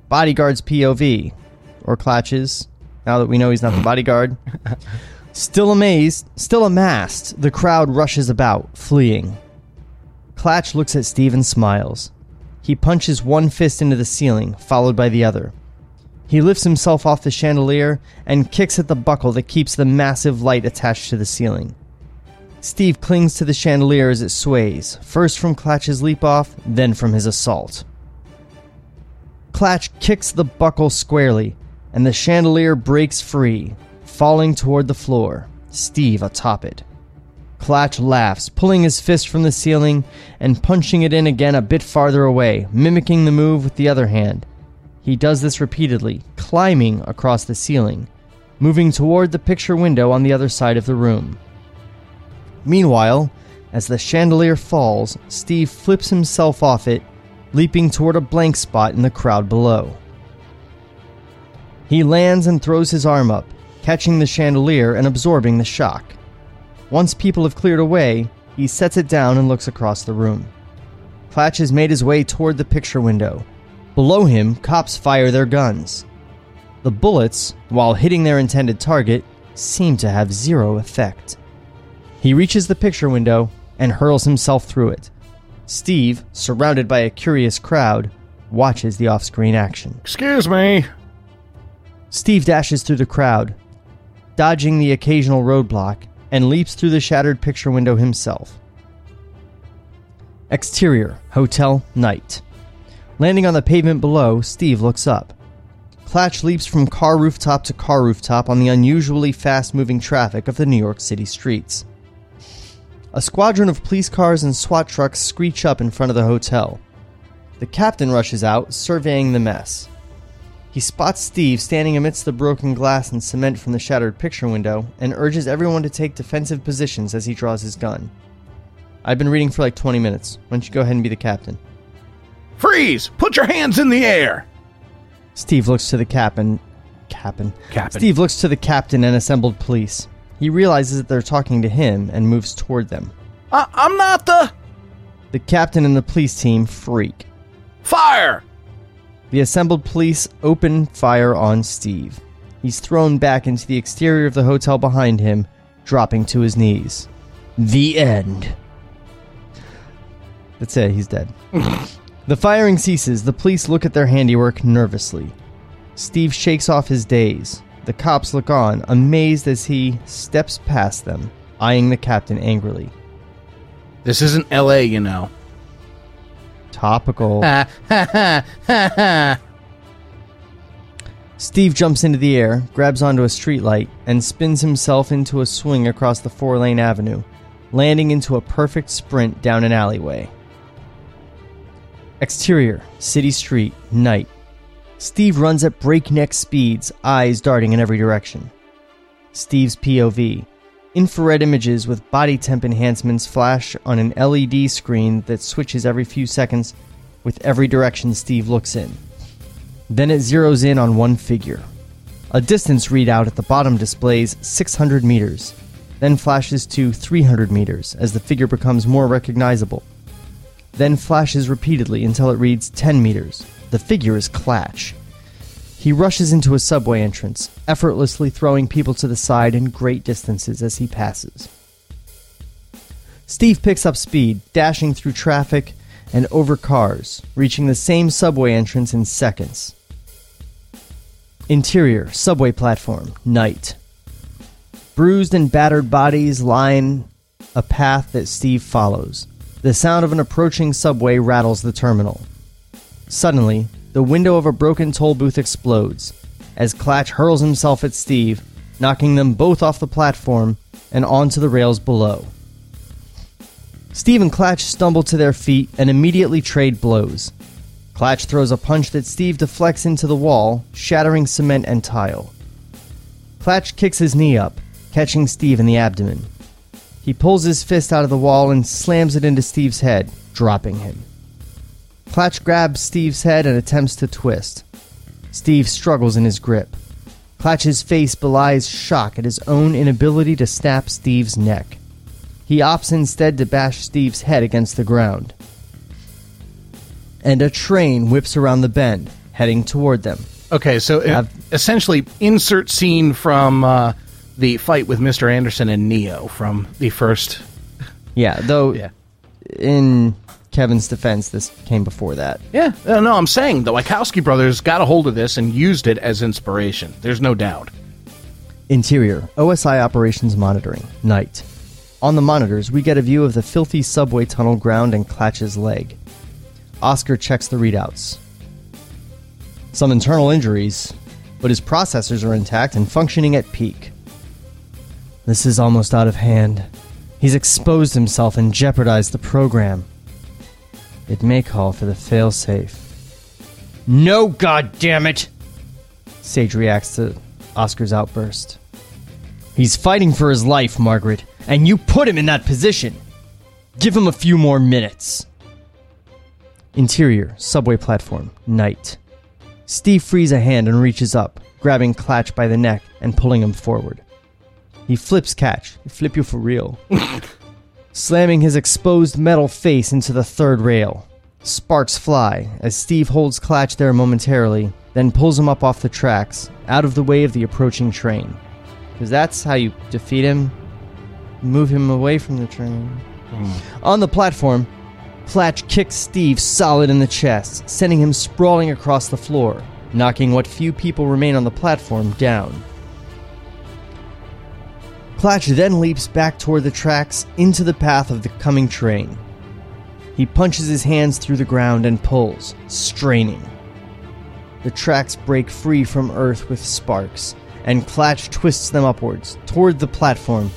Bodyguard's POV, or Clatch's, now that we know he's not the bodyguard. Still amazed, still amassed, the crowd rushes about, fleeing. Clatch looks at Steve and smiles. He punches one fist into the ceiling, followed by the other. He lifts himself off the chandelier and kicks at the buckle that keeps the massive light attached to the ceiling. Steve clings to the chandelier as it sways, first from Clatch's leap off, then from his assault. Clatch kicks the buckle squarely, and the chandelier breaks free, falling toward the floor, Steve atop it. Clatch laughs, pulling his fist from the ceiling and punching it in again a bit farther away, mimicking the move with the other hand. He does this repeatedly, climbing across the ceiling, moving toward the picture window on the other side of the room. Meanwhile, as the chandelier falls, Steve flips himself off it, leaping toward a blank spot in the crowd below. He lands and throws his arm up, catching the chandelier and absorbing the shock. Once people have cleared away, he sets it down and looks across the room. Clatch has made his way toward the picture window. Below him, cops fire their guns. The bullets, while hitting their intended target, seem to have zero effect. He reaches the picture window and hurls himself through it. Steve, surrounded by a curious crowd, watches the off screen action. Excuse me. Steve dashes through the crowd, dodging the occasional roadblock, and leaps through the shattered picture window himself. Exterior, hotel, night. Landing on the pavement below, Steve looks up. Clatch leaps from car rooftop to car rooftop on the unusually fast moving traffic of the New York City streets. A squadron of police cars and SWAT trucks screech up in front of the hotel. The captain rushes out, surveying the mess. He spots Steve standing amidst the broken glass and cement from the shattered picture window and urges everyone to take defensive positions as he draws his gun. I've been reading for like 20 minutes. Why don't you go ahead and be the captain? Freeze! Put your hands in the air! Steve looks to the captain. Captain. Captain. Steve looks to the captain and assembled police. He realizes that they're talking to him and moves toward them. I- I'm not the. The captain and the police team freak. Fire! The assembled police open fire on Steve. He's thrown back into the exterior of the hotel behind him, dropping to his knees. The end. That's it, he's dead. the firing ceases. The police look at their handiwork nervously. Steve shakes off his daze. The cops look on, amazed as he steps past them, eyeing the captain angrily. This isn't L.A., you know. Topical. Steve jumps into the air, grabs onto a streetlight, and spins himself into a swing across the four lane avenue, landing into a perfect sprint down an alleyway. Exterior, city street, night. Steve runs at breakneck speeds, eyes darting in every direction. Steve's POV. Infrared images with body temp enhancements flash on an LED screen that switches every few seconds with every direction Steve looks in. Then it zeroes in on one figure. A distance readout at the bottom displays 600 meters, then flashes to 300 meters as the figure becomes more recognizable. Then flashes repeatedly until it reads 10 meters. The figure is Clatch. He rushes into a subway entrance, effortlessly throwing people to the side in great distances as he passes. Steve picks up speed, dashing through traffic and over cars, reaching the same subway entrance in seconds. Interior, subway platform, night. Bruised and battered bodies line a path that Steve follows. The sound of an approaching subway rattles the terminal. Suddenly, the window of a broken toll booth explodes as Clatch hurls himself at Steve, knocking them both off the platform and onto the rails below. Steve and Clatch stumble to their feet and immediately trade blows. Clatch throws a punch that Steve deflects into the wall, shattering cement and tile. Clatch kicks his knee up, catching Steve in the abdomen. He pulls his fist out of the wall and slams it into Steve's head, dropping him. Clatch grabs Steve's head and attempts to twist. Steve struggles in his grip. Clatch's face belies shock at his own inability to snap Steve's neck. He opts instead to bash Steve's head against the ground. And a train whips around the bend, heading toward them. Okay, so uh, Have- essentially, insert scene from uh, the fight with Mr. Anderson and Neo from the first. Yeah, though Yeah. in Kevin's defense, this came before that. Yeah, no, no, I'm saying the Wachowski brothers got a hold of this and used it as inspiration. There's no doubt. Interior, OSI operations monitoring, night. On the monitors, we get a view of the filthy subway tunnel ground and Clatch's leg. Oscar checks the readouts. Some internal injuries, but his processors are intact and functioning at peak. This is almost out of hand. He's exposed himself and jeopardized the program. It may call for the failsafe. No, goddammit! Sage reacts to Oscar's outburst. He's fighting for his life, Margaret, and you put him in that position. Give him a few more minutes. Interior, subway platform, night. Steve frees a hand and reaches up, grabbing Clatch by the neck and pulling him forward. He flips Catch. Flip you for real. slamming his exposed metal face into the third rail. Sparks fly as Steve holds Clatch there momentarily, then pulls him up off the tracks, out of the way of the approaching train. Because that's how you defeat him. Move him away from the train. Hmm. On the platform, Clatch kicks Steve solid in the chest, sending him sprawling across the floor, knocking what few people remain on the platform down. Clatch then leaps back toward the tracks into the path of the coming train. He punches his hands through the ground and pulls, straining. The tracks break free from earth with sparks, and Clatch twists them upwards, toward the platform,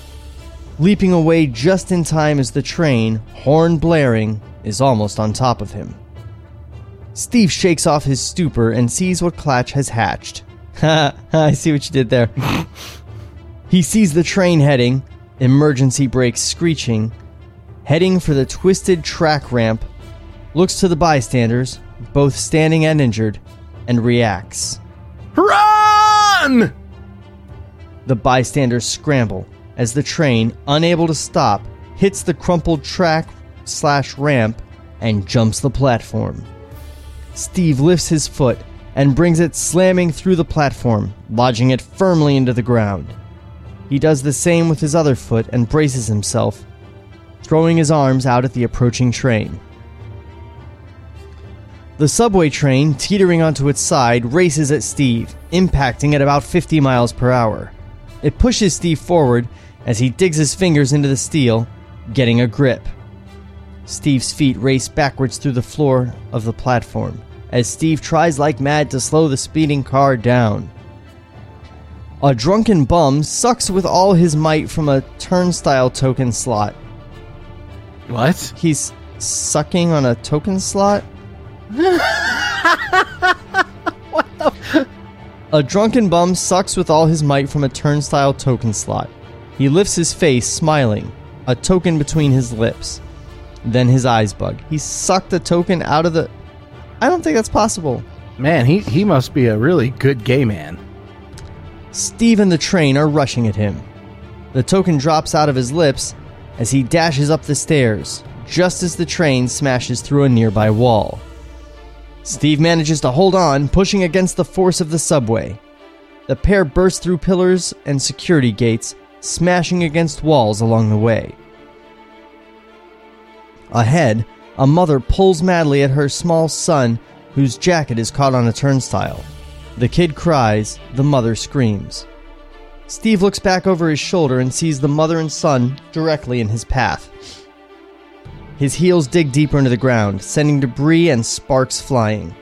leaping away just in time as the train, horn blaring, is almost on top of him. Steve shakes off his stupor and sees what Clatch has hatched. Ha, I see what you did there. He sees the train heading, emergency brakes screeching, heading for the twisted track ramp, looks to the bystanders, both standing and injured, and reacts. Run! The bystanders scramble as the train, unable to stop, hits the crumpled track slash ramp and jumps the platform. Steve lifts his foot and brings it slamming through the platform, lodging it firmly into the ground. He does the same with his other foot and braces himself, throwing his arms out at the approaching train. The subway train, teetering onto its side, races at Steve, impacting at about 50 miles per hour. It pushes Steve forward as he digs his fingers into the steel, getting a grip. Steve's feet race backwards through the floor of the platform as Steve tries like mad to slow the speeding car down. A drunken bum sucks with all his might from a turnstile token slot. What? He's sucking on a token slot? What the? A drunken bum sucks with all his might from a turnstile token slot. He lifts his face, smiling, a token between his lips. Then his eyes bug. He sucked a token out of the. I don't think that's possible. Man, he, he must be a really good gay man. Steve and the train are rushing at him. The token drops out of his lips as he dashes up the stairs, just as the train smashes through a nearby wall. Steve manages to hold on, pushing against the force of the subway. The pair burst through pillars and security gates, smashing against walls along the way. Ahead, a mother pulls madly at her small son, whose jacket is caught on a turnstile. The kid cries, the mother screams. Steve looks back over his shoulder and sees the mother and son directly in his path. His heels dig deeper into the ground, sending debris and sparks flying.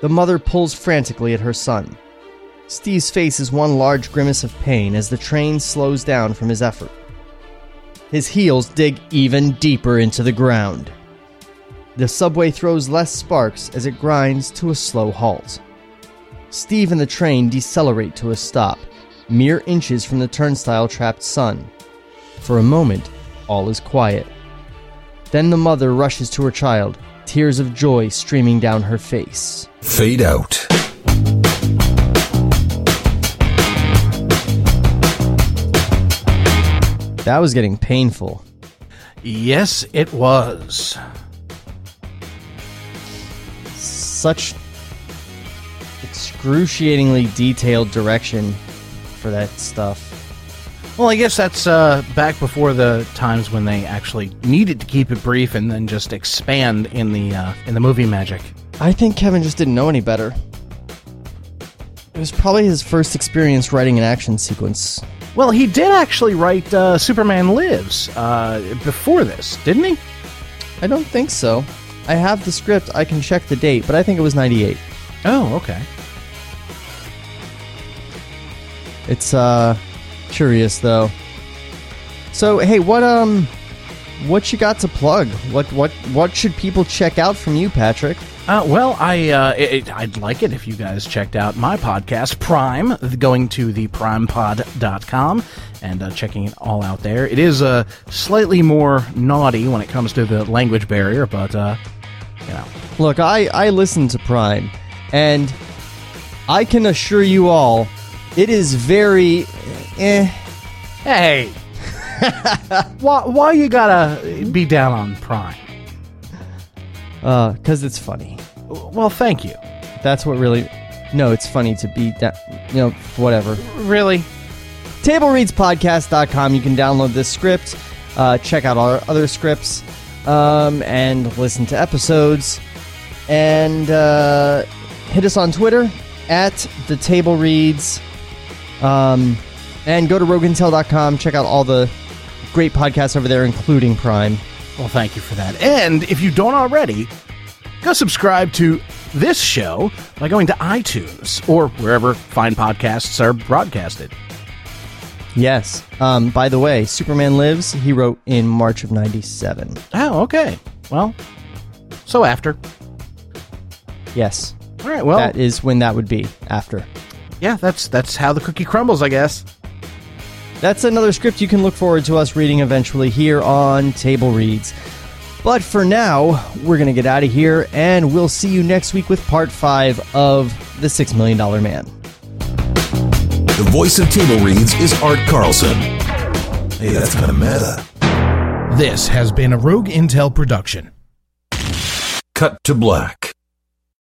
The mother pulls frantically at her son. Steve's face is one large grimace of pain as the train slows down from his effort. His heels dig even deeper into the ground. The subway throws less sparks as it grinds to a slow halt. Steve and the train decelerate to a stop, mere inches from the turnstile trapped son. For a moment, all is quiet. Then the mother rushes to her child, tears of joy streaming down her face. Fade out. That was getting painful. Yes, it was. Such excruciatingly detailed direction for that stuff. Well, I guess that's uh, back before the times when they actually needed to keep it brief and then just expand in the uh, in the movie magic. I think Kevin just didn't know any better. It was probably his first experience writing an action sequence. Well, he did actually write uh, Superman Lives uh, before this, didn't he? I don't think so. I have the script, I can check the date, but I think it was 98. Oh, okay. It's uh curious though. So, hey, what um what you got to plug? What what what should people check out from you, Patrick? Uh, well, I uh, it, I'd like it if you guys checked out my podcast, Prime, going to theprimepod.com and uh, checking it all out there. It is uh, slightly more naughty when it comes to the language barrier, but, uh, you know. Look, I I listen to Prime and I can assure you all it is very eh Hey! why, why you gotta be down on Prime? uh cuz it's funny. Well, thank you. That's what really No, it's funny to be down. you know, whatever. Really? TableReadsPodcast.com. You can download this script, uh, check out our other scripts, um, and listen to episodes. And uh, hit us on Twitter at the Table Reads. Um, and go to RogueIntel.com. Check out all the great podcasts over there, including Prime. Well, thank you for that. And if you don't already, go subscribe to this show by going to iTunes or wherever fine podcasts are broadcasted. Yes. Um, by the way, Superman Lives, he wrote in March of 97. Oh, okay. Well, so after. Yes. All right, well, that is when that would be after. Yeah, that's that's how the cookie crumbles, I guess. That's another script you can look forward to us reading eventually here on Table Reads. But for now, we're going to get out of here, and we'll see you next week with part five of The Six Million Dollar Man. The voice of Table Reads is Art Carlson. Hey, that's kind of meta. This has been a Rogue Intel production. Cut to black.